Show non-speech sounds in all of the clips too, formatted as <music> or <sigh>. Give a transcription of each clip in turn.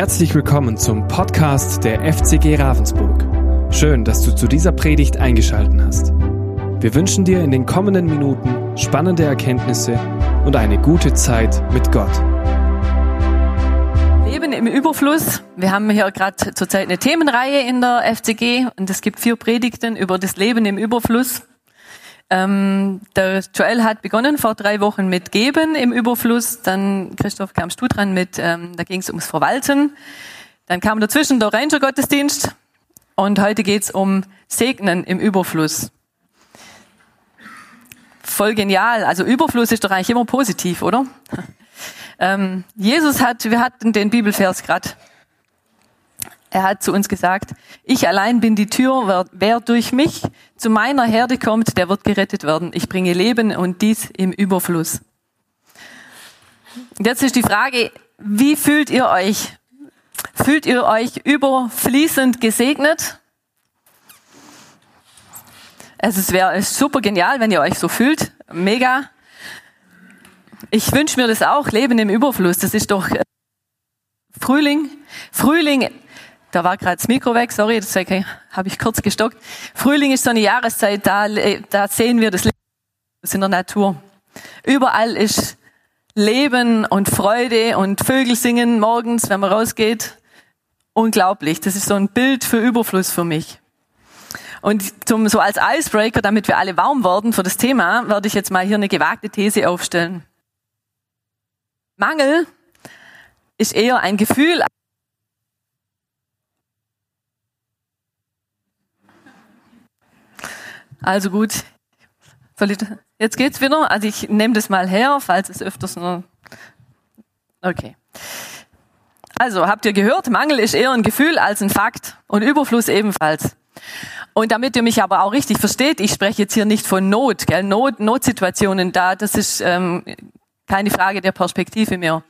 Herzlich willkommen zum Podcast der FCG Ravensburg. Schön, dass du zu dieser Predigt eingeschaltet hast. Wir wünschen dir in den kommenden Minuten spannende Erkenntnisse und eine gute Zeit mit Gott. Leben im Überfluss. Wir haben hier gerade zurzeit eine Themenreihe in der FCG und es gibt vier Predigten über das Leben im Überfluss. Ähm, der Joel hat begonnen vor drei Wochen mit Geben im Überfluss. Dann, Christoph, kamst du dran mit, ähm, da ging es ums Verwalten. Dann kam dazwischen der Ranger-Gottesdienst. Und heute geht's um Segnen im Überfluss. Voll genial. Also Überfluss ist doch eigentlich immer positiv, oder? <laughs> Ähm, Jesus hat, wir hatten den Bibelvers gerade er hat zu uns gesagt, ich allein bin die Tür, wer, wer, durch mich zu meiner Herde kommt, der wird gerettet werden. Ich bringe Leben und dies im Überfluss. Jetzt ist die Frage, wie fühlt ihr euch? Fühlt ihr euch überfließend gesegnet? Also es wäre super genial, wenn ihr euch so fühlt. Mega. Ich wünsche mir das auch, Leben im Überfluss. Das ist doch äh, Frühling. Frühling da war gerade das Mikro weg, sorry, deswegen habe ich kurz gestockt. Frühling ist so eine Jahreszeit, da, da sehen wir das Leben in der Natur. Überall ist Leben und Freude und Vögel singen morgens, wenn man rausgeht. Unglaublich. Das ist so ein Bild für Überfluss für mich. Und zum, so als Icebreaker, damit wir alle warm werden für das Thema, werde ich jetzt mal hier eine gewagte These aufstellen. Mangel ist eher ein Gefühl, Also gut, jetzt geht's wieder. Also ich nehme das mal her, falls es öfters nur. Okay. Also habt ihr gehört, Mangel ist eher ein Gefühl als ein Fakt und Überfluss ebenfalls. Und damit ihr mich aber auch richtig versteht, ich spreche jetzt hier nicht von Not, gell? Not, Notsituationen da, das ist ähm, keine Frage der Perspektive mehr.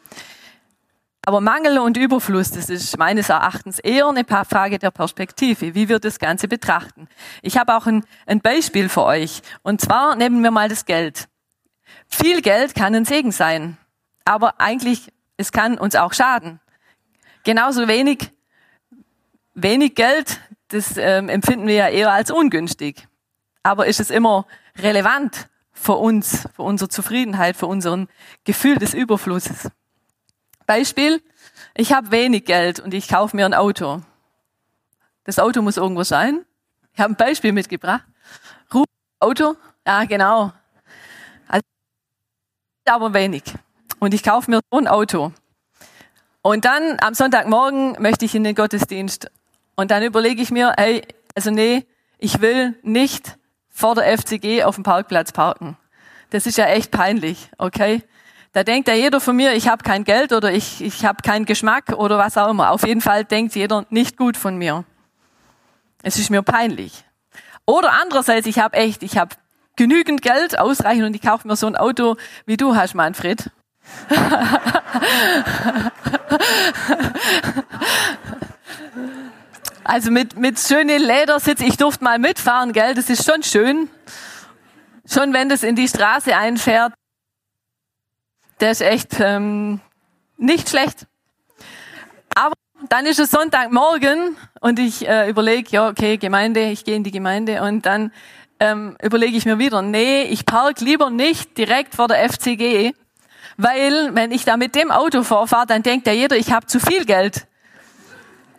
Aber Mangel und Überfluss, das ist meines Erachtens eher eine Frage der Perspektive, wie wir das Ganze betrachten. Ich habe auch ein, ein Beispiel für euch. Und zwar nehmen wir mal das Geld. Viel Geld kann ein Segen sein, aber eigentlich, es kann uns auch schaden. Genauso wenig, wenig Geld, das ähm, empfinden wir ja eher als ungünstig. Aber ist es immer relevant für uns, für unsere Zufriedenheit, für unseren Gefühl des Überflusses? Beispiel, ich habe wenig Geld und ich kaufe mir ein Auto. Das Auto muss irgendwo sein. Ich habe ein Beispiel mitgebracht. Ruf Auto, ja genau. Also, aber wenig. Und ich kaufe mir so ein Auto. Und dann am Sonntagmorgen möchte ich in den Gottesdienst. Und dann überlege ich mir, hey, also nee, ich will nicht vor der FCG auf dem Parkplatz parken. Das ist ja echt peinlich, okay? Da denkt ja jeder von mir, ich habe kein Geld oder ich, ich habe keinen Geschmack oder was auch immer. Auf jeden Fall denkt jeder nicht gut von mir. Es ist mir peinlich. Oder andererseits, ich habe echt, ich habe genügend Geld, ausreichend und ich kaufe mir so ein Auto, wie du hast, Manfred. <laughs> also mit, mit schönen Ledersitz, ich durfte mal mitfahren, gell, das ist schon schön. Schon wenn das in die Straße einfährt, der ist echt ähm, nicht schlecht. Aber dann ist es Sonntagmorgen und ich äh, überlege, ja, okay, Gemeinde, ich gehe in die Gemeinde und dann ähm, überlege ich mir wieder, nee, ich park lieber nicht direkt vor der FCG, weil wenn ich da mit dem Auto vorfahre, dann denkt ja jeder, ich habe zu viel Geld.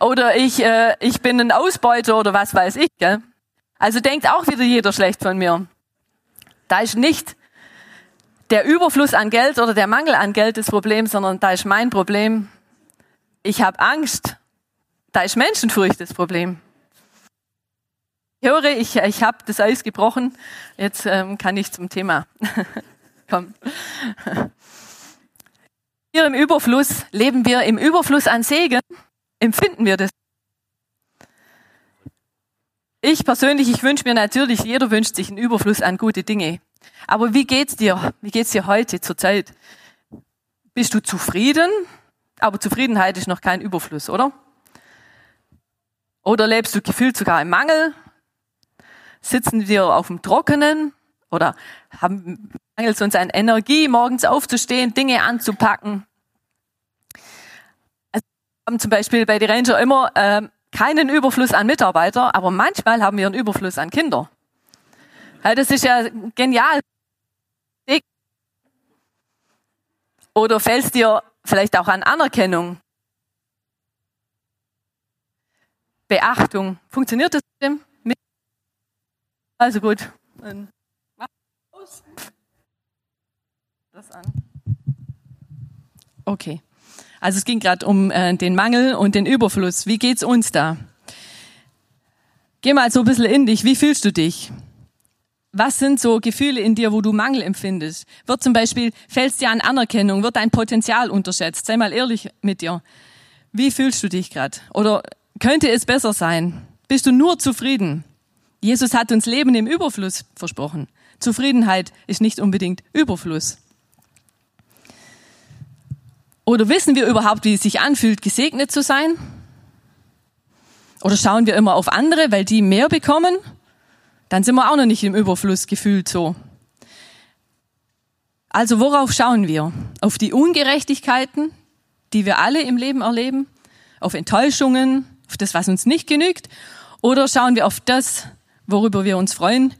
Oder ich, äh, ich bin ein Ausbeuter oder was weiß ich. Gell? Also denkt auch wieder jeder schlecht von mir. Da ist nicht der Überfluss an Geld oder der Mangel an Geld das Problem, sondern da ist mein Problem. Ich habe Angst. Da ist Menschenfurcht das Problem. Ich höre, ich, ich habe das Eis gebrochen. Jetzt ähm, kann ich zum Thema <laughs> kommen. Hier im Überfluss leben wir im Überfluss an Segen. Empfinden wir das? Ich persönlich, ich wünsche mir natürlich, jeder wünscht sich einen Überfluss an gute Dinge. Aber wie geht's dir? Wie geht's dir heute zur Zeit? Bist du zufrieden? Aber Zufriedenheit ist noch kein Überfluss, oder? Oder lebst du gefühlt sogar im Mangel? Sitzen wir auf dem Trockenen? Oder haben, mangelt es uns an Energie, morgens aufzustehen, Dinge anzupacken? Also haben zum Beispiel bei den Ranger immer äh, keinen Überfluss an Mitarbeiter, aber manchmal haben wir einen Überfluss an Kinder. Das ist ja genial. Oder fällst dir vielleicht auch an Anerkennung? Beachtung. Funktioniert das mit? Also gut. Das an. Okay. Also es ging gerade um äh, den Mangel und den Überfluss. Wie geht's uns da? Geh mal so ein bisschen in dich. Wie fühlst du dich? Was sind so Gefühle in dir, wo du Mangel empfindest? Wird zum Beispiel, fällst dir an Anerkennung? Wird dein Potenzial unterschätzt? Sei mal ehrlich mit dir. Wie fühlst du dich gerade? Oder könnte es besser sein? Bist du nur zufrieden? Jesus hat uns Leben im Überfluss versprochen. Zufriedenheit ist nicht unbedingt Überfluss. Oder wissen wir überhaupt, wie es sich anfühlt, gesegnet zu sein? Oder schauen wir immer auf andere, weil die mehr bekommen? Dann sind wir auch noch nicht im Überfluss gefühlt so. Also worauf schauen wir? Auf die Ungerechtigkeiten, die wir alle im Leben erleben? Auf Enttäuschungen? Auf das, was uns nicht genügt? Oder schauen wir auf das, worüber wir uns freuen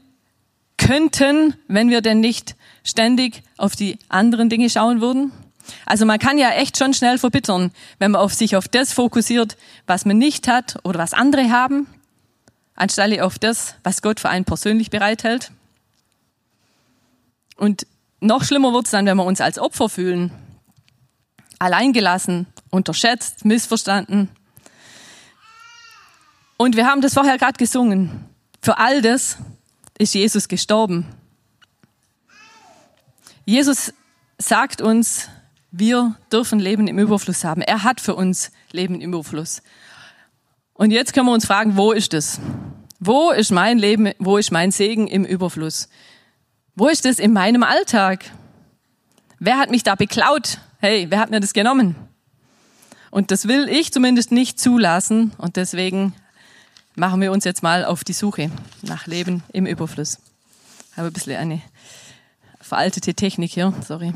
könnten, wenn wir denn nicht ständig auf die anderen Dinge schauen würden? Also man kann ja echt schon schnell verbittern, wenn man auf sich auf das fokussiert, was man nicht hat oder was andere haben, anstelle auf das, was Gott für einen persönlich bereithält. Und noch schlimmer wird es dann, wenn wir uns als Opfer fühlen, alleingelassen, unterschätzt, missverstanden. Und wir haben das vorher gerade gesungen. Für all das ist Jesus gestorben. Jesus sagt uns, wir dürfen Leben im Überfluss haben. Er hat für uns Leben im Überfluss. Und jetzt können wir uns fragen, wo ist es? Wo ist mein Leben, wo ist mein Segen im Überfluss? Wo ist es in meinem Alltag? Wer hat mich da beklaut? Hey, wer hat mir das genommen? Und das will ich zumindest nicht zulassen. Und deswegen machen wir uns jetzt mal auf die Suche nach Leben im Überfluss. Ich habe ein bisschen eine veraltete Technik hier, sorry.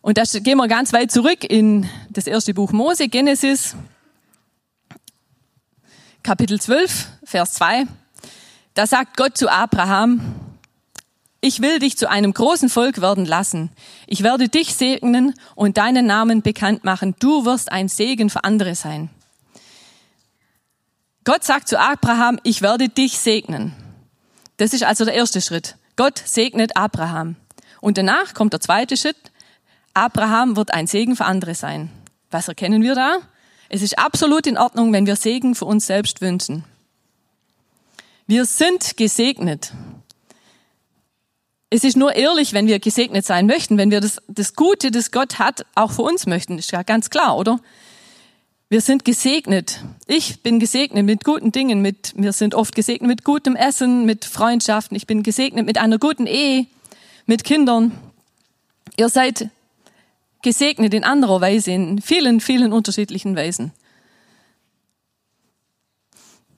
Und da gehen wir ganz weit zurück in das erste Buch Mose, Genesis, Kapitel 12, Vers 2. Da sagt Gott zu Abraham, ich will dich zu einem großen Volk werden lassen. Ich werde dich segnen und deinen Namen bekannt machen. Du wirst ein Segen für andere sein. Gott sagt zu Abraham, ich werde dich segnen. Das ist also der erste Schritt. Gott segnet Abraham. Und danach kommt der zweite Schritt. Abraham wird ein Segen für andere sein. Was erkennen wir da? Es ist absolut in Ordnung, wenn wir Segen für uns selbst wünschen. Wir sind gesegnet. Es ist nur ehrlich, wenn wir gesegnet sein möchten, wenn wir das, das Gute, das Gott hat, auch für uns möchten. Ist ja ganz klar, oder? Wir sind gesegnet. Ich bin gesegnet mit guten Dingen, mit, wir sind oft gesegnet mit gutem Essen, mit Freundschaften. Ich bin gesegnet mit einer guten Ehe, mit Kindern. Ihr seid gesegnet in anderer Weise, in vielen, vielen unterschiedlichen Weisen.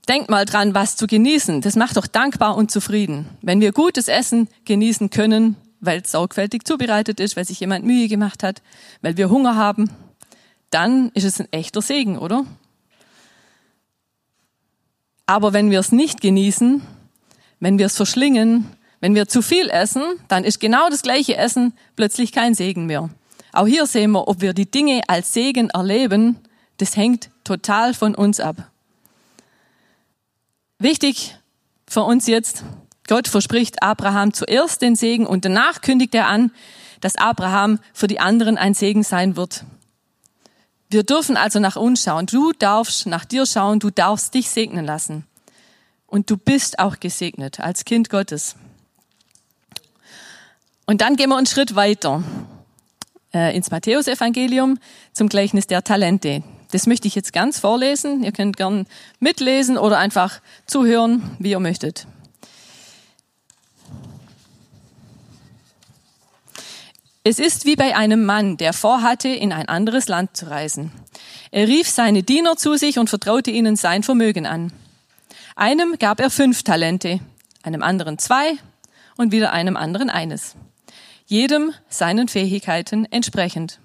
Denkt mal dran, was zu genießen. Das macht doch dankbar und zufrieden. Wenn wir gutes Essen genießen können, weil es sorgfältig zubereitet ist, weil sich jemand Mühe gemacht hat, weil wir Hunger haben, dann ist es ein echter Segen, oder? Aber wenn wir es nicht genießen, wenn wir es verschlingen, wenn wir zu viel essen, dann ist genau das gleiche Essen plötzlich kein Segen mehr. Auch hier sehen wir, ob wir die Dinge als Segen erleben, das hängt total von uns ab. Wichtig für uns jetzt, Gott verspricht Abraham zuerst den Segen und danach kündigt er an, dass Abraham für die anderen ein Segen sein wird. Wir dürfen also nach uns schauen. Du darfst nach dir schauen, du darfst dich segnen lassen. Und du bist auch gesegnet als Kind Gottes. Und dann gehen wir einen Schritt weiter äh, ins Matthäusevangelium zum Gleichnis der Talente. Das möchte ich jetzt ganz vorlesen. Ihr könnt gern mitlesen oder einfach zuhören, wie ihr möchtet. Es ist wie bei einem Mann, der vorhatte, in ein anderes Land zu reisen. Er rief seine Diener zu sich und vertraute ihnen sein Vermögen an. Einem gab er fünf Talente, einem anderen zwei und wieder einem anderen eines jedem seinen Fähigkeiten entsprechend.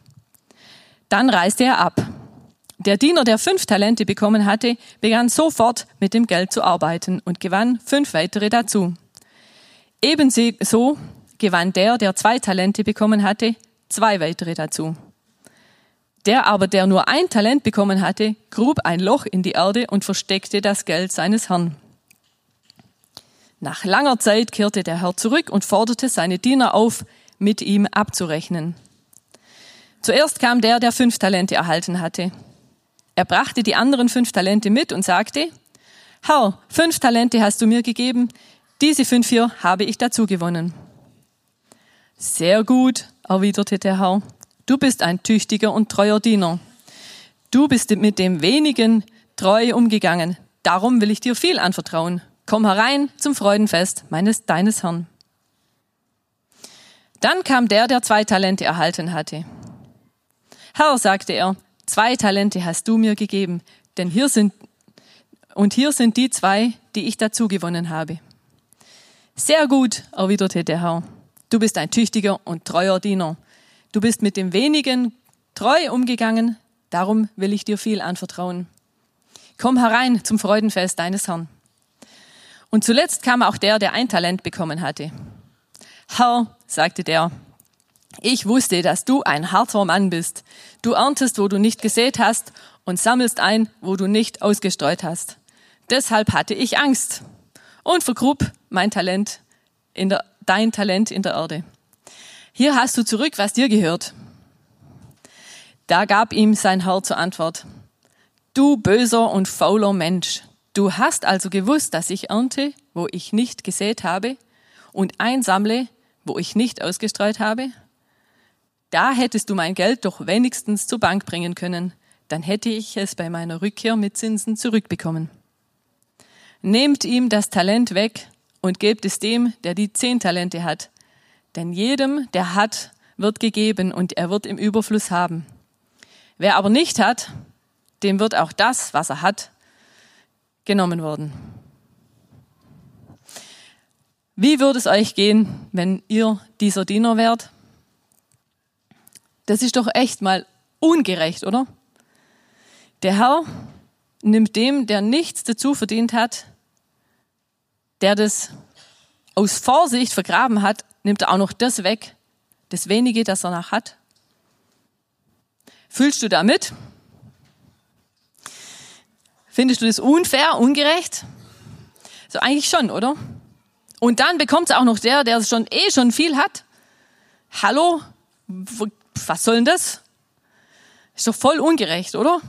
Dann reiste er ab. Der Diener, der fünf Talente bekommen hatte, begann sofort mit dem Geld zu arbeiten und gewann fünf weitere dazu. Ebenso gewann der, der zwei Talente bekommen hatte, zwei weitere dazu. Der aber, der nur ein Talent bekommen hatte, grub ein Loch in die Erde und versteckte das Geld seines Herrn. Nach langer Zeit kehrte der Herr zurück und forderte seine Diener auf, mit ihm abzurechnen. Zuerst kam der, der fünf Talente erhalten hatte. Er brachte die anderen fünf Talente mit und sagte, Herr, fünf Talente hast du mir gegeben, diese fünf hier habe ich dazu gewonnen. Sehr gut, erwiderte der Herr, du bist ein tüchtiger und treuer Diener. Du bist mit dem wenigen treu umgegangen, darum will ich dir viel anvertrauen. Komm herein zum Freudenfest meines deines Herrn. Dann kam der, der zwei Talente erhalten hatte. Herr, sagte er, Zwei Talente hast du mir gegeben, denn hier sind, und hier sind die zwei, die ich dazu gewonnen habe. Sehr gut, erwiderte der Herr. Du bist ein tüchtiger und treuer Diener. Du bist mit dem wenigen treu umgegangen, darum will ich dir viel anvertrauen. Komm herein zum Freudenfest deines Herrn. Und zuletzt kam auch der, der ein Talent bekommen hatte. Herr, sagte der, ich wusste, dass du ein harter Mann bist. Du erntest, wo du nicht gesät hast und sammelst ein, wo du nicht ausgestreut hast. Deshalb hatte ich Angst und vergrub mein Talent in der, dein Talent in der Erde. Hier hast du zurück, was dir gehört. Da gab ihm sein Herr zur Antwort. Du böser und fauler Mensch, du hast also gewusst, dass ich ernte, wo ich nicht gesät habe, und einsammle, wo ich nicht ausgestreut habe? Da hättest du mein Geld doch wenigstens zur Bank bringen können, dann hätte ich es bei meiner Rückkehr mit Zinsen zurückbekommen. Nehmt ihm das Talent weg und gebt es dem, der die zehn Talente hat. Denn jedem, der hat, wird gegeben und er wird im Überfluss haben. Wer aber nicht hat, dem wird auch das, was er hat, genommen worden. Wie würde es euch gehen, wenn ihr dieser Diener wärt? Das ist doch echt mal ungerecht, oder? Der Herr nimmt dem, der nichts dazu verdient hat, der das aus Vorsicht vergraben hat, nimmt er auch noch das weg, das wenige, das er noch hat. Fühlst du damit? Findest du das unfair, ungerecht? So eigentlich schon, oder? Und dann bekommt es auch noch der, der schon eh schon viel hat. Hallo, was soll denn das? Ist doch voll ungerecht, oder?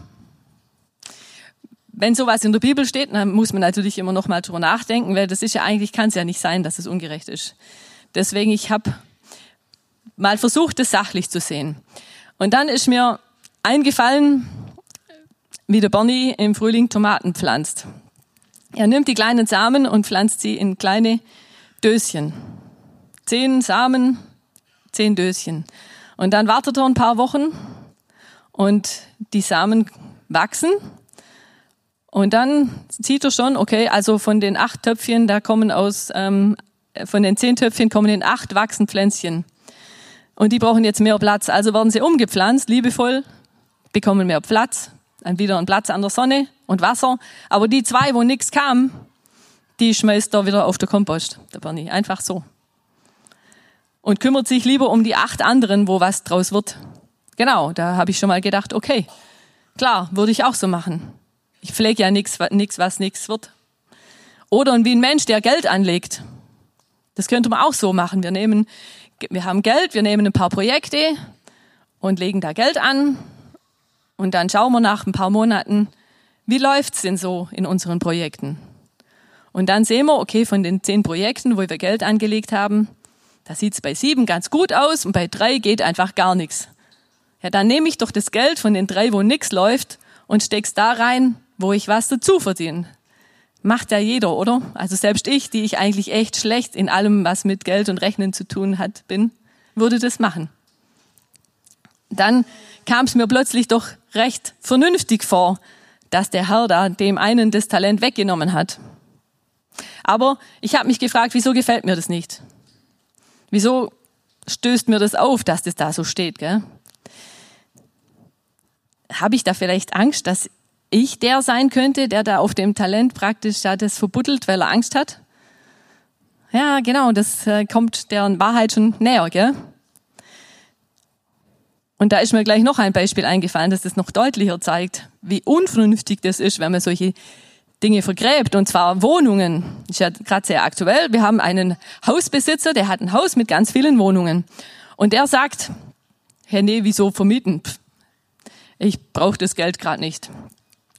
Wenn sowas in der Bibel steht, dann muss man natürlich immer noch mal drüber nachdenken, weil das ist ja eigentlich, kann es ja nicht sein, dass es ungerecht ist. Deswegen, ich habe mal versucht, das sachlich zu sehen. Und dann ist mir eingefallen, wie der Bernie im Frühling Tomaten pflanzt. Er nimmt die kleinen Samen und pflanzt sie in kleine Döschen. Zehn Samen, zehn Döschen. Und dann wartet er ein paar Wochen und die Samen wachsen. Und dann sieht er schon, okay, also von den acht Töpfchen, da kommen aus, ähm, von den zehn Töpfchen kommen in acht wachsen Pflänzchen. Und die brauchen jetzt mehr Platz. Also werden sie umgepflanzt, liebevoll, bekommen mehr Platz, dann wieder einen Platz an der Sonne und Wasser. Aber die zwei, wo nichts kam, die schmeißt er wieder auf der Kompost, der Bernie. Einfach so und kümmert sich lieber um die acht anderen, wo was draus wird. Genau, da habe ich schon mal gedacht, okay, klar, würde ich auch so machen. Ich pflege ja nichts, was nichts wird. Oder wie ein Mensch, der Geld anlegt. Das könnte man auch so machen. Wir nehmen, wir haben Geld, wir nehmen ein paar Projekte und legen da Geld an. Und dann schauen wir nach ein paar Monaten, wie läuft's denn so in unseren Projekten? Und dann sehen wir, okay, von den zehn Projekten, wo wir Geld angelegt haben, da sieht's bei sieben ganz gut aus und bei drei geht einfach gar nichts. Ja, dann nehme ich doch das Geld von den drei, wo nichts läuft und steck's da rein, wo ich was dazu verdiene. Macht ja jeder, oder? Also selbst ich, die ich eigentlich echt schlecht in allem, was mit Geld und Rechnen zu tun hat, bin, würde das machen. Dann kam es mir plötzlich doch recht vernünftig vor, dass der Herr da dem einen das Talent weggenommen hat. Aber ich habe mich gefragt, wieso gefällt mir das nicht? Wieso stößt mir das auf, dass das da so steht? Habe ich da vielleicht Angst, dass ich der sein könnte, der da auf dem Talent praktisch da das verbuddelt, weil er Angst hat? Ja, genau, das äh, kommt der Wahrheit schon näher, gell? Und da ist mir gleich noch ein Beispiel eingefallen, das das noch deutlicher zeigt, wie unvernünftig das ist, wenn man solche Dinge vergräbt, und zwar Wohnungen. Ist ja gerade sehr aktuell. Wir haben einen Hausbesitzer, der hat ein Haus mit ganz vielen Wohnungen. Und der sagt, Herr, nee, wieso vermieten? Pff, ich brauche das Geld gerade nicht.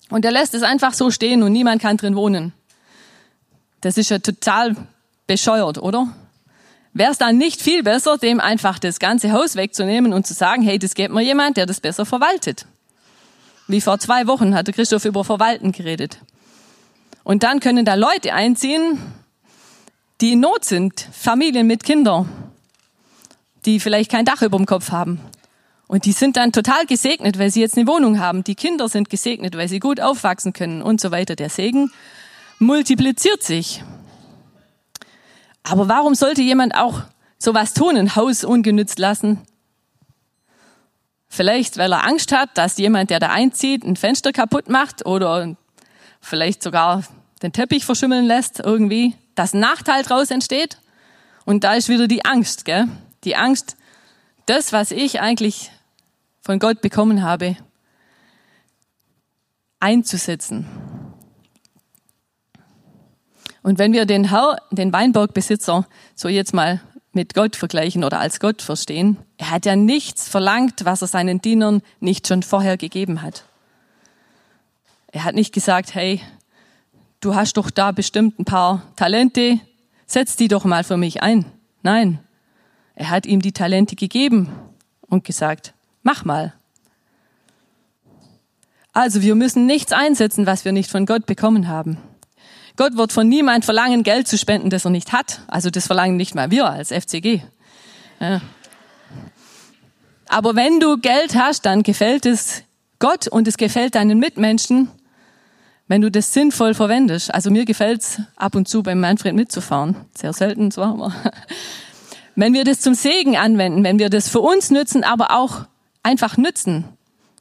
Und er lässt es einfach so stehen und niemand kann drin wohnen. Das ist ja total bescheuert, oder? Wäre es dann nicht viel besser, dem einfach das ganze Haus wegzunehmen und zu sagen, hey, das gibt mir jemand, der das besser verwaltet? Wie vor zwei Wochen hatte Christoph über Verwalten geredet. Und dann können da Leute einziehen, die in Not sind, Familien mit Kindern, die vielleicht kein Dach über dem Kopf haben. Und die sind dann total gesegnet, weil sie jetzt eine Wohnung haben. Die Kinder sind gesegnet, weil sie gut aufwachsen können und so weiter. Der Segen multipliziert sich. Aber warum sollte jemand auch sowas tun, ein Haus ungenützt lassen? Vielleicht, weil er Angst hat, dass jemand, der da einzieht, ein Fenster kaputt macht oder vielleicht sogar den Teppich verschimmeln lässt, irgendwie, dass ein Nachteil draus entsteht. Und da ist wieder die Angst, gell? Die Angst, das, was ich eigentlich von Gott bekommen habe, einzusetzen. Und wenn wir den Herr, den Weinbergbesitzer, so jetzt mal mit Gott vergleichen oder als Gott verstehen, er hat ja nichts verlangt, was er seinen Dienern nicht schon vorher gegeben hat. Er hat nicht gesagt, hey, du hast doch da bestimmt ein paar Talente, setz die doch mal für mich ein. Nein, er hat ihm die Talente gegeben und gesagt, mach mal. Also wir müssen nichts einsetzen, was wir nicht von Gott bekommen haben. Gott wird von niemand verlangen, Geld zu spenden, das er nicht hat. Also das verlangen nicht mal wir als FCG. Ja. Aber wenn du Geld hast, dann gefällt es Gott und es gefällt deinen Mitmenschen wenn du das sinnvoll verwendest. Also mir gefällt's ab und zu beim Manfred mitzufahren. Sehr selten zwar, aber <laughs> wenn wir das zum Segen anwenden, wenn wir das für uns nützen, aber auch einfach nützen.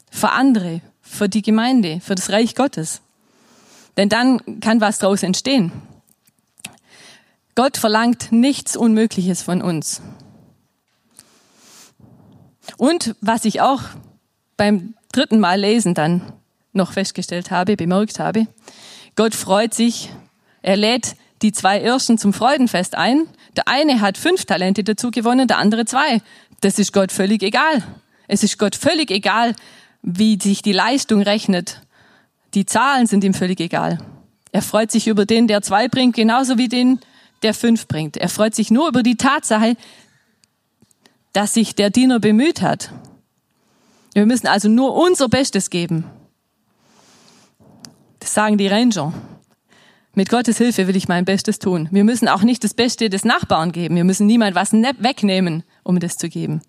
Für andere, für die Gemeinde, für das Reich Gottes. Denn dann kann was daraus entstehen. Gott verlangt nichts Unmögliches von uns. Und was ich auch beim dritten Mal lesen dann noch festgestellt habe, bemerkt habe. Gott freut sich, er lädt die zwei Ersten zum Freudenfest ein. Der eine hat fünf Talente dazu gewonnen, der andere zwei. Das ist Gott völlig egal. Es ist Gott völlig egal, wie sich die Leistung rechnet. Die Zahlen sind ihm völlig egal. Er freut sich über den, der zwei bringt, genauso wie den, der fünf bringt. Er freut sich nur über die Tatsache, dass sich der Diener bemüht hat. Wir müssen also nur unser Bestes geben. Das sagen die Ranger. Mit Gottes Hilfe will ich mein Bestes tun. Wir müssen auch nicht das Beste des Nachbarn geben. Wir müssen niemand was ne-, wegnehmen, um das zu geben.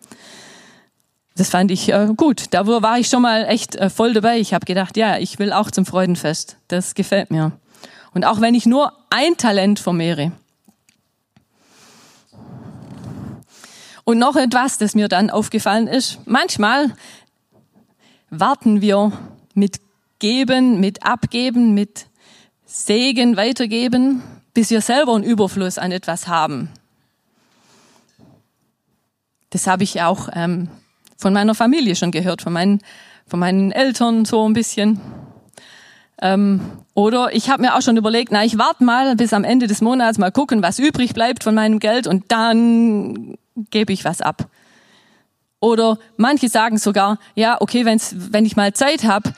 Das fand ich äh, gut. Da war ich schon mal echt äh, voll dabei. Ich habe gedacht, ja, ich will auch zum Freudenfest. Das gefällt mir. Und auch wenn ich nur ein Talent vermehre. Und noch etwas, das mir dann aufgefallen ist. Manchmal warten wir mit Geben, mit Abgeben, mit Segen weitergeben, bis wir selber einen Überfluss an etwas haben. Das habe ich auch ähm, von meiner Familie schon gehört, von meinen, von meinen Eltern so ein bisschen. Ähm, oder ich habe mir auch schon überlegt, na, ich warte mal bis am Ende des Monats mal gucken, was übrig bleibt von meinem Geld und dann gebe ich was ab. Oder manche sagen sogar, ja, okay, wenn's, wenn ich mal Zeit habe,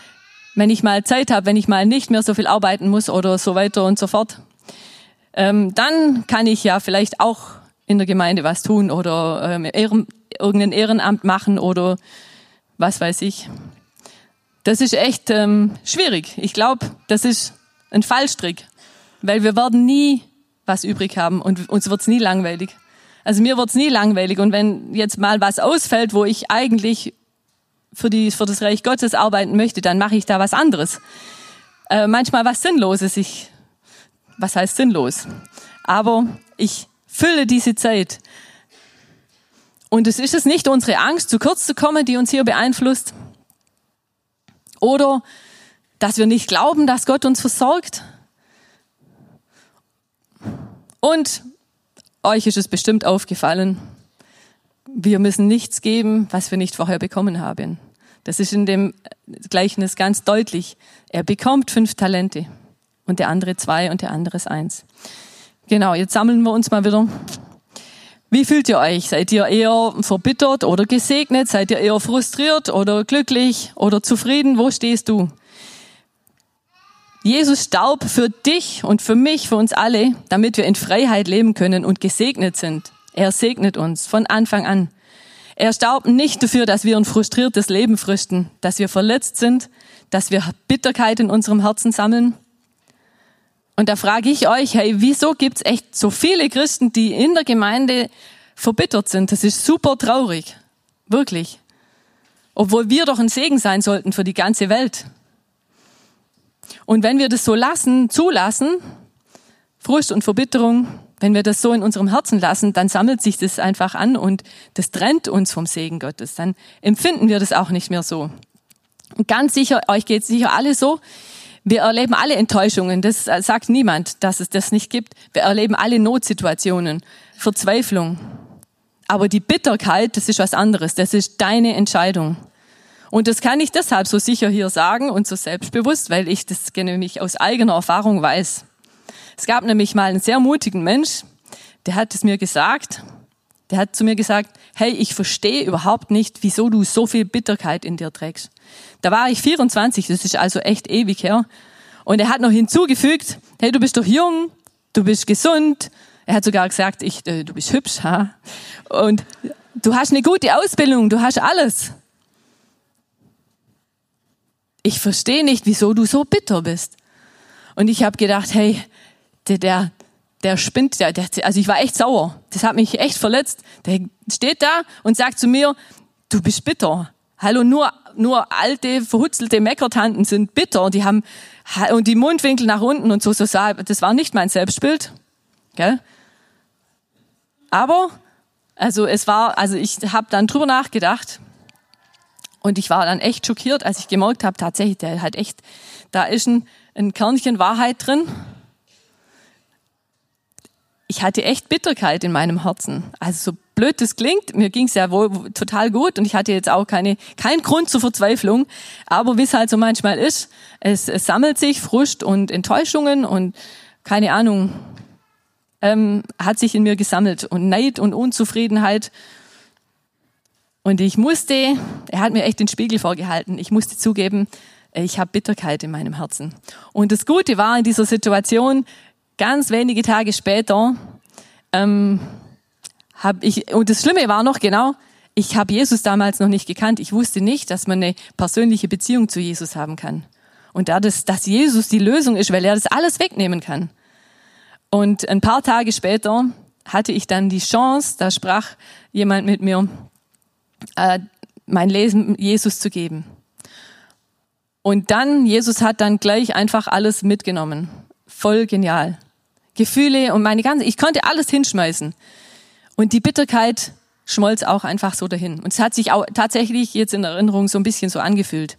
wenn ich mal Zeit habe, wenn ich mal nicht mehr so viel arbeiten muss oder so weiter und so fort, ähm, dann kann ich ja vielleicht auch in der Gemeinde was tun oder ähm, Ehren, irgendein Ehrenamt machen oder was weiß ich. Das ist echt ähm, schwierig. Ich glaube, das ist ein Fallstrick, weil wir werden nie was übrig haben und uns wird's nie langweilig. Also mir wird's nie langweilig und wenn jetzt mal was ausfällt, wo ich eigentlich für, die, für das Reich Gottes arbeiten möchte, dann mache ich da was anderes. Äh, manchmal was Sinnloses. Ich, was heißt sinnlos? Aber ich fülle diese Zeit. Und es ist es nicht unsere Angst, zu kurz zu kommen, die uns hier beeinflusst. Oder dass wir nicht glauben, dass Gott uns versorgt. Und euch ist es bestimmt aufgefallen, wir müssen nichts geben, was wir nicht vorher bekommen haben. Das ist in dem Gleichnis ganz deutlich. Er bekommt fünf Talente und der andere zwei und der andere ist eins. Genau, jetzt sammeln wir uns mal wieder. Wie fühlt ihr euch? Seid ihr eher verbittert oder gesegnet? Seid ihr eher frustriert oder glücklich oder zufrieden? Wo stehst du? Jesus starb für dich und für mich, für uns alle, damit wir in Freiheit leben können und gesegnet sind. Er segnet uns von Anfang an. Er starb nicht dafür, dass wir ein frustriertes Leben fristen, dass wir verletzt sind, dass wir Bitterkeit in unserem Herzen sammeln. Und da frage ich euch, hey, wieso gibt's echt so viele Christen, die in der Gemeinde verbittert sind? Das ist super traurig. Wirklich. Obwohl wir doch ein Segen sein sollten für die ganze Welt. Und wenn wir das so lassen, zulassen, Frust und Verbitterung, wenn wir das so in unserem Herzen lassen, dann sammelt sich das einfach an und das trennt uns vom Segen Gottes. Dann empfinden wir das auch nicht mehr so. Und ganz sicher, euch geht sicher alle so. Wir erleben alle Enttäuschungen. Das sagt niemand, dass es das nicht gibt. Wir erleben alle Notsituationen, Verzweiflung. Aber die Bitterkeit, das ist was anderes. Das ist deine Entscheidung. Und das kann ich deshalb so sicher hier sagen und so selbstbewusst, weil ich das nämlich aus eigener Erfahrung weiß. Es gab nämlich mal einen sehr mutigen Mensch, der hat es mir gesagt. Der hat zu mir gesagt, hey, ich verstehe überhaupt nicht, wieso du so viel Bitterkeit in dir trägst. Da war ich 24, das ist also echt ewig her. Und er hat noch hinzugefügt, hey, du bist doch jung, du bist gesund. Er hat sogar gesagt, ich, äh, du bist hübsch, ha? Und du hast eine gute Ausbildung, du hast alles. Ich verstehe nicht, wieso du so bitter bist. Und ich habe gedacht, hey, der, der, der spinnt, der, der, also ich war echt sauer. Das hat mich echt verletzt. Der steht da und sagt zu mir, du bist bitter. Hallo, nur, nur alte, verhutzelte Meckertanten sind bitter. Die haben, und die Mundwinkel nach unten und so, so das war nicht mein Selbstbild. Gell? Aber, also es war, also ich habe dann drüber nachgedacht und ich war dann echt schockiert, als ich gemerkt habe, tatsächlich, der hat echt, da ist ein, ein Kernchen Wahrheit drin ich hatte echt Bitterkeit in meinem Herzen. Also so blöd das klingt, mir ging es ja wohl total gut und ich hatte jetzt auch keine, keinen Grund zur Verzweiflung. Aber wie es halt so manchmal ist, es, es sammelt sich Frust und Enttäuschungen und keine Ahnung, ähm, hat sich in mir gesammelt und Neid und Unzufriedenheit. Und ich musste, er hat mir echt den Spiegel vorgehalten, ich musste zugeben, ich habe Bitterkeit in meinem Herzen. Und das Gute war in dieser Situation, ganz wenige Tage später ähm, habe ich, und das Schlimme war noch genau, ich habe Jesus damals noch nicht gekannt. Ich wusste nicht, dass man eine persönliche Beziehung zu Jesus haben kann. Und da das, dass Jesus die Lösung ist, weil er das alles wegnehmen kann. Und ein paar Tage später hatte ich dann die Chance, da sprach jemand mit mir, äh, mein Leben Jesus zu geben. Und dann, Jesus hat dann gleich einfach alles mitgenommen. Voll genial. Gefühle und meine ganze, ich konnte alles hinschmeißen. Und die Bitterkeit schmolz auch einfach so dahin. Und es hat sich auch tatsächlich jetzt in Erinnerung so ein bisschen so angefühlt.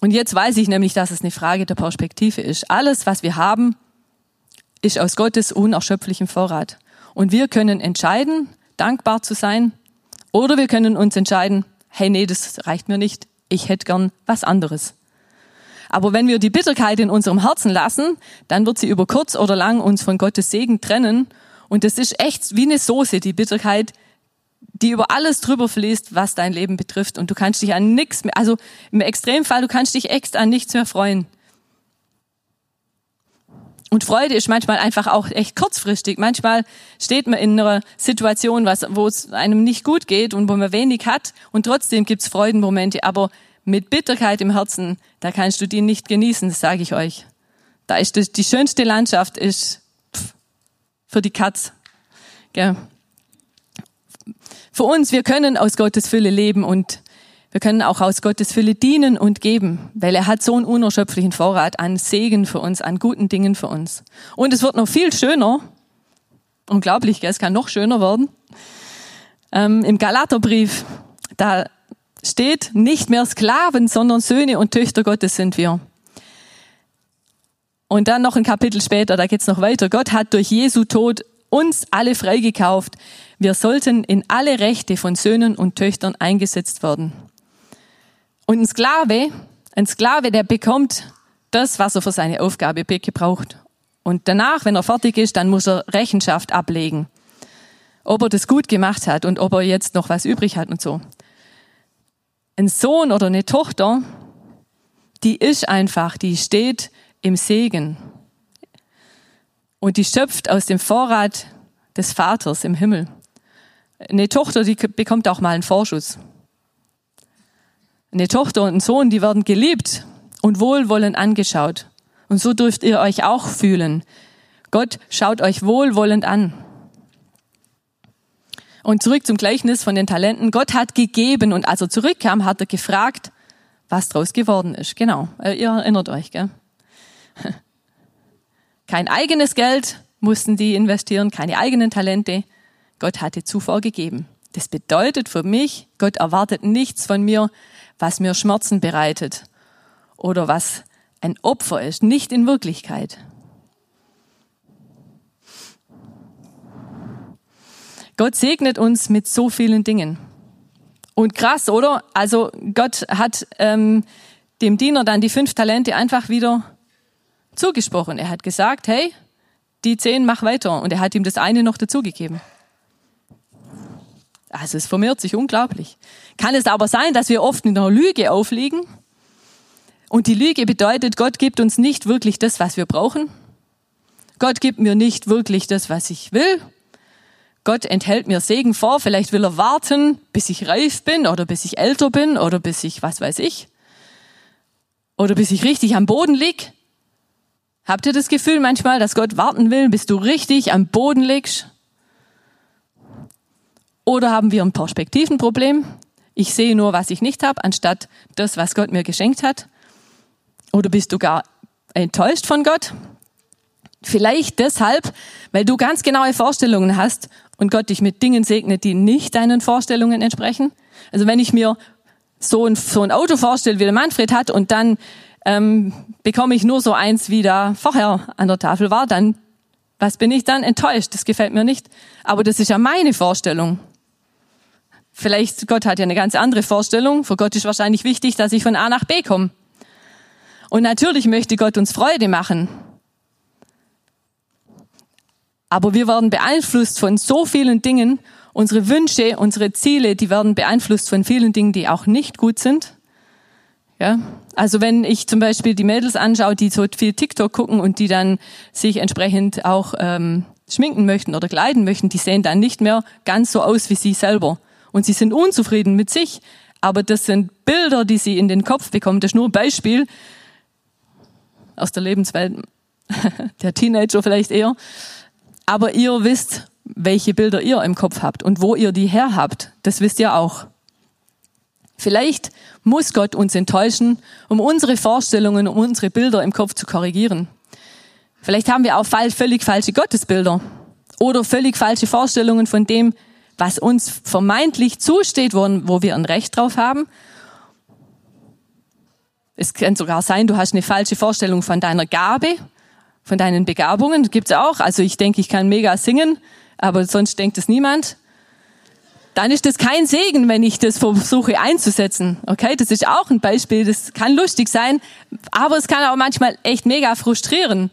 Und jetzt weiß ich nämlich, dass es eine Frage der Perspektive ist. Alles, was wir haben, ist aus Gottes unerschöpflichem Vorrat. Und wir können entscheiden, dankbar zu sein, oder wir können uns entscheiden, hey, nee, das reicht mir nicht, ich hätte gern was anderes. Aber wenn wir die Bitterkeit in unserem Herzen lassen, dann wird sie über kurz oder lang uns von Gottes Segen trennen. Und das ist echt wie eine Soße, die Bitterkeit, die über alles drüber fließt, was dein Leben betrifft. Und du kannst dich an nichts mehr, also im Extremfall, du kannst dich echt an nichts mehr freuen. Und Freude ist manchmal einfach auch echt kurzfristig. Manchmal steht man in einer Situation, was, wo es einem nicht gut geht und wo man wenig hat und trotzdem gibt's Freudenmomente. Aber mit Bitterkeit im Herzen, da kannst du die nicht genießen, das sage ich euch. Da ist das, die schönste Landschaft ist pff, für die Katz. Gell? Für uns, wir können aus Gottes Fülle leben und wir können auch aus Gottes Fülle dienen und geben, weil er hat so einen unerschöpflichen Vorrat an Segen für uns, an guten Dingen für uns. Und es wird noch viel schöner. Unglaublich, gell? es kann noch schöner werden. Ähm, Im Galaterbrief, da steht, nicht mehr Sklaven, sondern Söhne und Töchter Gottes sind wir. Und dann noch ein Kapitel später, da geht's noch weiter. Gott hat durch Jesu Tod uns alle freigekauft. Wir sollten in alle Rechte von Söhnen und Töchtern eingesetzt werden. Und ein Sklave, ein Sklave, der bekommt das, was er für seine Aufgabe gebraucht. Und danach, wenn er fertig ist, dann muss er Rechenschaft ablegen. Ob er das gut gemacht hat und ob er jetzt noch was übrig hat und so. Ein Sohn oder eine Tochter, die ist einfach, die steht im Segen. Und die schöpft aus dem Vorrat des Vaters im Himmel. Eine Tochter, die bekommt auch mal einen Vorschuss. Eine Tochter und ein Sohn, die werden geliebt und wohlwollend angeschaut. Und so dürft ihr euch auch fühlen. Gott schaut euch wohlwollend an. Und zurück zum Gleichnis von den Talenten. Gott hat gegeben und als er zurückkam, hat er gefragt, was draus geworden ist. Genau, äh, ihr erinnert euch, gell? <laughs> Kein eigenes Geld mussten die investieren, keine eigenen Talente. Gott hatte zuvor gegeben. Das bedeutet für mich, Gott erwartet nichts von mir, was mir Schmerzen bereitet oder was ein Opfer ist, nicht in Wirklichkeit. Gott segnet uns mit so vielen Dingen. Und krass, oder? Also Gott hat ähm, dem Diener dann die fünf Talente einfach wieder zugesprochen. Er hat gesagt, hey, die zehn mach weiter. Und er hat ihm das eine noch dazugegeben. Also es vermehrt sich unglaublich. Kann es aber sein, dass wir oft in einer Lüge aufliegen? Und die Lüge bedeutet, Gott gibt uns nicht wirklich das, was wir brauchen. Gott gibt mir nicht wirklich das, was ich will. Gott enthält mir Segen vor. Vielleicht will er warten, bis ich reif bin oder bis ich älter bin oder bis ich, was weiß ich, oder bis ich richtig am Boden lieg. Habt ihr das Gefühl manchmal, dass Gott warten will, bis du richtig am Boden liegst? Oder haben wir ein Perspektivenproblem? Ich sehe nur, was ich nicht habe, anstatt das, was Gott mir geschenkt hat. Oder bist du gar enttäuscht von Gott? Vielleicht deshalb, weil du ganz genaue Vorstellungen hast und Gott dich mit Dingen segnet, die nicht deinen Vorstellungen entsprechen. Also wenn ich mir so ein, so ein Auto vorstelle, wie der Manfred hat, und dann ähm, bekomme ich nur so eins, wie da vorher an der Tafel war, dann was bin ich dann? Enttäuscht. Das gefällt mir nicht. Aber das ist ja meine Vorstellung. Vielleicht, Gott hat ja eine ganz andere Vorstellung. Für Gott ist wahrscheinlich wichtig, dass ich von A nach B komme. Und natürlich möchte Gott uns Freude machen. Aber wir werden beeinflusst von so vielen Dingen. Unsere Wünsche, unsere Ziele, die werden beeinflusst von vielen Dingen, die auch nicht gut sind. Ja, also wenn ich zum Beispiel die Mädels anschaue, die so viel TikTok gucken und die dann sich entsprechend auch ähm, schminken möchten oder kleiden möchten, die sehen dann nicht mehr ganz so aus wie sie selber und sie sind unzufrieden mit sich. Aber das sind Bilder, die sie in den Kopf bekommen. Das ist nur ein Beispiel aus der Lebenswelt <laughs> der Teenager vielleicht eher. Aber ihr wisst, welche Bilder ihr im Kopf habt und wo ihr die her habt. Das wisst ihr auch. Vielleicht muss Gott uns enttäuschen, um unsere Vorstellungen, um unsere Bilder im Kopf zu korrigieren. Vielleicht haben wir auch völlig falsche Gottesbilder oder völlig falsche Vorstellungen von dem, was uns vermeintlich zusteht, wo, wir ein Recht drauf haben. Es kann sogar sein, du hast eine falsche Vorstellung von deiner Gabe, von deinen Begabungen. Das gibt's auch. Also ich denke, ich kann mega singen, aber sonst denkt es niemand. Dann ist das kein Segen, wenn ich das versuche einzusetzen. Okay, das ist auch ein Beispiel. Das kann lustig sein, aber es kann auch manchmal echt mega frustrieren,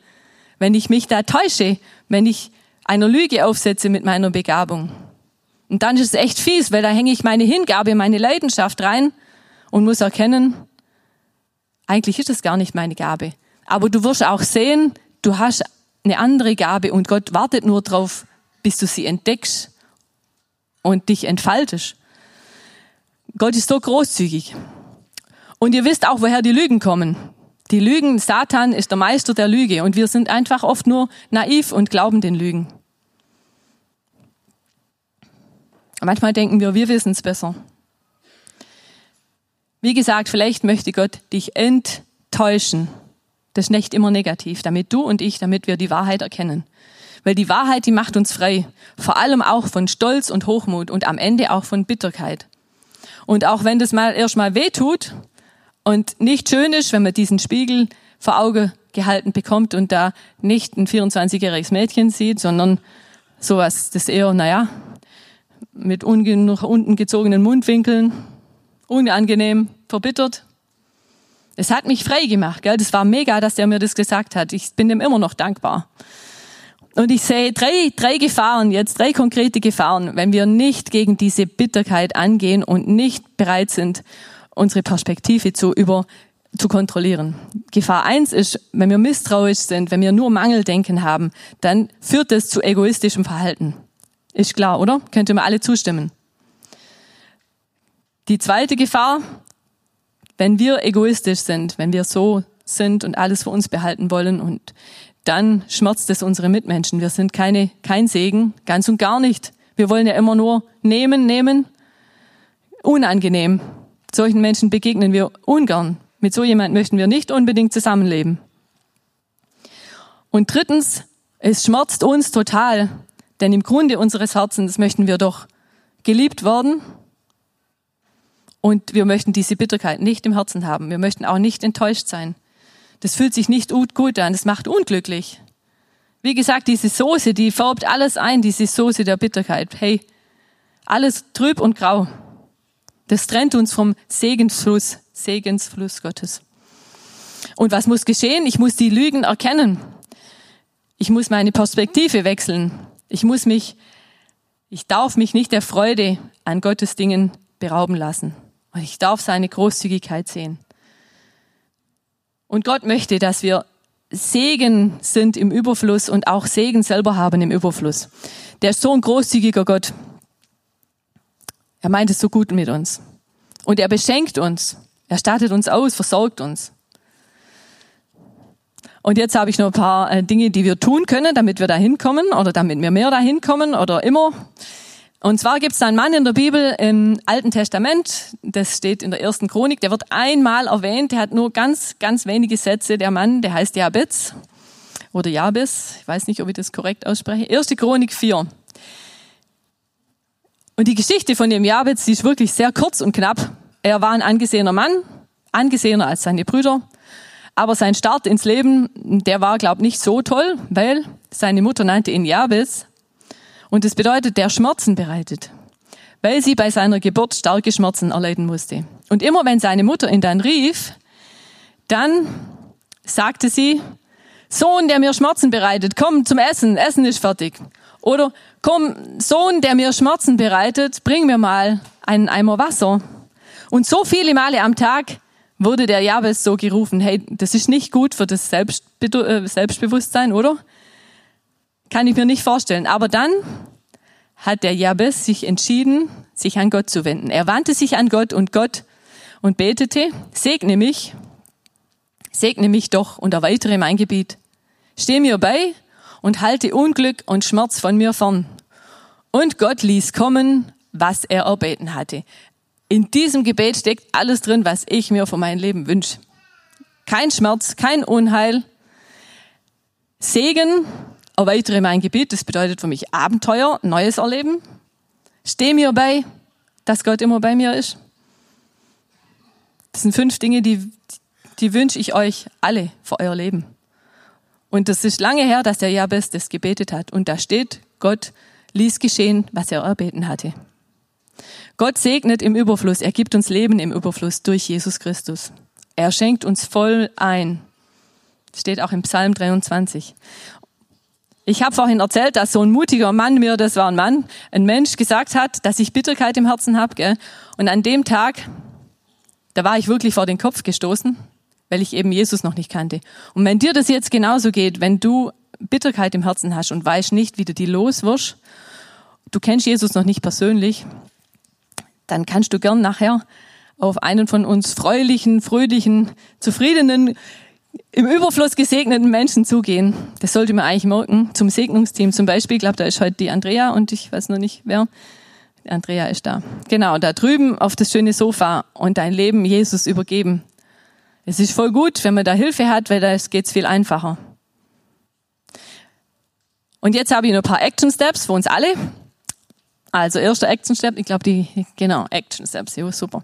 wenn ich mich da täusche, wenn ich einer Lüge aufsetze mit meiner Begabung. Und dann ist es echt fies, weil da hänge ich meine Hingabe, meine Leidenschaft rein und muss erkennen, eigentlich ist es gar nicht meine Gabe. Aber du wirst auch sehen, du hast eine andere Gabe und Gott wartet nur drauf, bis du sie entdeckst und dich entfaltest. Gott ist so großzügig. Und ihr wisst auch, woher die Lügen kommen. Die Lügen, Satan ist der Meister der Lüge und wir sind einfach oft nur naiv und glauben den Lügen. Manchmal denken wir, wir wissen es besser. Wie gesagt, vielleicht möchte Gott dich enttäuschen. Das ist nicht immer negativ, damit du und ich, damit wir die Wahrheit erkennen. Weil die Wahrheit, die macht uns frei. Vor allem auch von Stolz und Hochmut und am Ende auch von Bitterkeit. Und auch wenn das mal erstmal weh tut und nicht schön ist, wenn man diesen Spiegel vor Auge gehalten bekommt und da nicht ein 24-jähriges Mädchen sieht, sondern sowas, das eher, naja, mit unten gezogenen Mundwinkeln, unangenehm, verbittert. Es hat mich frei gemacht, gell? Das war mega, dass der mir das gesagt hat. Ich bin dem immer noch dankbar. Und ich sehe drei, drei Gefahren, jetzt drei konkrete Gefahren, wenn wir nicht gegen diese Bitterkeit angehen und nicht bereit sind, unsere Perspektive zu über, zu kontrollieren. Gefahr eins ist, wenn wir misstrauisch sind, wenn wir nur Mangeldenken haben, dann führt das zu egoistischem Verhalten. Ist klar, oder? Könnt ihr mir alle zustimmen. Die zweite Gefahr, wenn wir egoistisch sind, wenn wir so sind und alles für uns behalten wollen und dann schmerzt es unsere Mitmenschen. Wir sind keine, kein Segen, ganz und gar nicht. Wir wollen ja immer nur nehmen, nehmen. Unangenehm. Solchen Menschen begegnen wir ungern. Mit so jemand möchten wir nicht unbedingt zusammenleben. Und drittens, es schmerzt uns total, denn im Grunde unseres Herzens möchten wir doch geliebt werden und wir möchten diese Bitterkeit nicht im Herzen haben. Wir möchten auch nicht enttäuscht sein. Das fühlt sich nicht gut an, das macht unglücklich. Wie gesagt, diese Soße, die färbt alles ein, diese Soße der Bitterkeit. Hey, alles trüb und grau. Das trennt uns vom Segensfluss, Segensfluss Gottes. Und was muss geschehen? Ich muss die Lügen erkennen. Ich muss meine Perspektive wechseln. Ich muss mich, ich darf mich nicht der Freude an Gottes Dingen berauben lassen. Und ich darf seine Großzügigkeit sehen. Und Gott möchte, dass wir Segen sind im Überfluss und auch Segen selber haben im Überfluss. Der ist so ein großzügiger Gott. Er meint es so gut mit uns. Und er beschenkt uns. Er stattet uns aus, versorgt uns. Und jetzt habe ich noch ein paar äh, Dinge, die wir tun können, damit wir da hinkommen oder damit wir mehr da hinkommen oder immer. Und zwar gibt es einen Mann in der Bibel im Alten Testament, das steht in der ersten Chronik, der wird einmal erwähnt, der hat nur ganz, ganz wenige Sätze, der Mann, der heißt Jabez oder Jabez, ich weiß nicht, ob ich das korrekt ausspreche, erste Chronik 4. Und die Geschichte von dem Jabez, die ist wirklich sehr kurz und knapp. Er war ein angesehener Mann, angesehener als seine Brüder, aber sein Start ins Leben, der war, glaub nicht so toll, weil seine Mutter nannte ihn Jabez, und das bedeutet, der Schmerzen bereitet, weil sie bei seiner Geburt starke Schmerzen erleiden musste. Und immer wenn seine Mutter ihn dann rief, dann sagte sie, Sohn, der mir Schmerzen bereitet, komm zum Essen, Essen ist fertig. Oder komm, Sohn, der mir Schmerzen bereitet, bring mir mal einen Eimer Wasser. Und so viele Male am Tag wurde der Jabes so gerufen, hey, das ist nicht gut für das äh, Selbstbewusstsein, oder? Kann ich mir nicht vorstellen. Aber dann hat der Jabes sich entschieden, sich an Gott zu wenden. Er wandte sich an Gott und Gott und betete, segne mich, segne mich doch und erweitere mein Gebiet. Steh mir bei und halte Unglück und Schmerz von mir fern. Und Gott ließ kommen, was er erbeten hatte. In diesem Gebet steckt alles drin, was ich mir für mein Leben wünsche. Kein Schmerz, kein Unheil, Segen erweitere mein Gebiet, das bedeutet für mich Abenteuer, Neues erleben. Steh mir bei, dass Gott immer bei mir ist. Das sind fünf Dinge, die, die wünsche ich euch alle für euer Leben. Und das ist lange her, dass der Jabes das gebetet hat. Und da steht, Gott ließ geschehen, was er erbeten hatte. Gott segnet im Überfluss. Er gibt uns Leben im Überfluss durch Jesus Christus. Er schenkt uns voll ein. Steht auch im Psalm 23. Ich habe vorhin erzählt, dass so ein mutiger Mann mir, das war ein Mann, ein Mensch gesagt hat, dass ich Bitterkeit im Herzen habe. Und an dem Tag, da war ich wirklich vor den Kopf gestoßen, weil ich eben Jesus noch nicht kannte. Und wenn dir das jetzt genauso geht, wenn du Bitterkeit im Herzen hast und weißt nicht, wie du die loswirst, du kennst Jesus noch nicht persönlich, dann kannst du gern nachher auf einen von uns fröhlichen, fröhlichen, zufriedenen im Überfluss gesegneten Menschen zugehen. Das sollte man eigentlich merken. Zum Segnungsteam zum Beispiel, ich glaube, da ist heute die Andrea und ich weiß noch nicht wer. Andrea ist da. Genau, da drüben auf das schöne Sofa und dein Leben Jesus übergeben. Es ist voll gut, wenn man da Hilfe hat, weil da geht's viel einfacher. Und jetzt habe ich noch ein paar Action Steps für uns alle. Also erster Action Step, ich glaube die, genau, Action Steps, ja, super.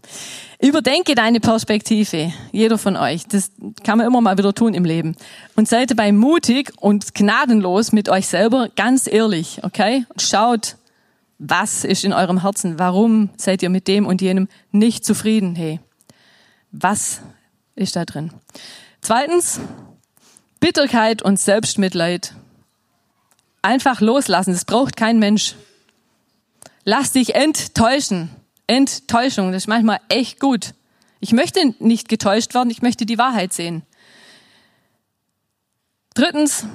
Überdenke deine Perspektive, jeder von euch. Das kann man immer mal wieder tun im Leben. Und seid dabei mutig und gnadenlos mit euch selber, ganz ehrlich, okay? Schaut, was ist in eurem Herzen? Warum seid ihr mit dem und jenem nicht zufrieden? Hey, was ist da drin? Zweitens, Bitterkeit und Selbstmitleid. Einfach loslassen, das braucht kein Mensch. Lass dich enttäuschen. Enttäuschung, das ist manchmal echt gut. Ich möchte nicht getäuscht werden, ich möchte die Wahrheit sehen. Drittens,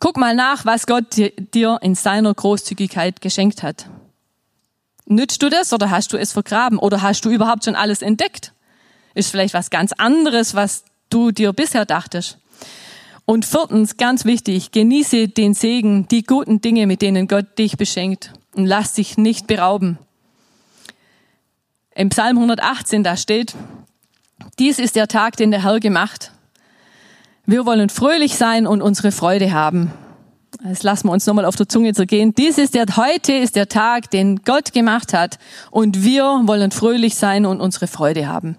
guck mal nach, was Gott dir in seiner Großzügigkeit geschenkt hat. Nützt du das oder hast du es vergraben oder hast du überhaupt schon alles entdeckt? Ist vielleicht was ganz anderes, was du dir bisher dachtest. Und viertens, ganz wichtig, genieße den Segen, die guten Dinge, mit denen Gott dich beschenkt und lass dich nicht berauben. Im Psalm 118, da steht, dies ist der Tag, den der Herr gemacht. Wir wollen fröhlich sein und unsere Freude haben. Das lassen wir uns nochmal auf der Zunge zergehen. Dies ist der, heute ist der Tag, den Gott gemacht hat und wir wollen fröhlich sein und unsere Freude haben.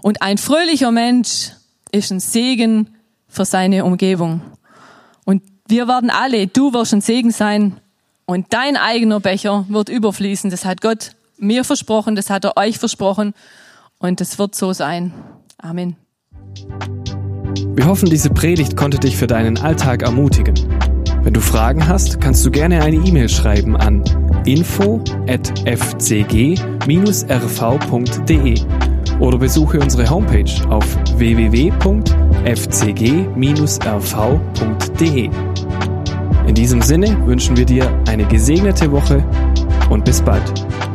Und ein fröhlicher Mensch ist ein Segen für seine Umgebung. Und wir werden alle, du wirst ein Segen sein und dein eigener Becher wird überfließen. Das hat Gott mir versprochen, das hat er euch versprochen und es wird so sein. Amen. Wir hoffen, diese Predigt konnte dich für deinen Alltag ermutigen. Wenn du Fragen hast, kannst du gerne eine E-Mail schreiben an info@fcg-rv.de oder besuche unsere Homepage auf www.fcg-rv.de. In diesem Sinne wünschen wir dir eine gesegnete Woche und bis bald.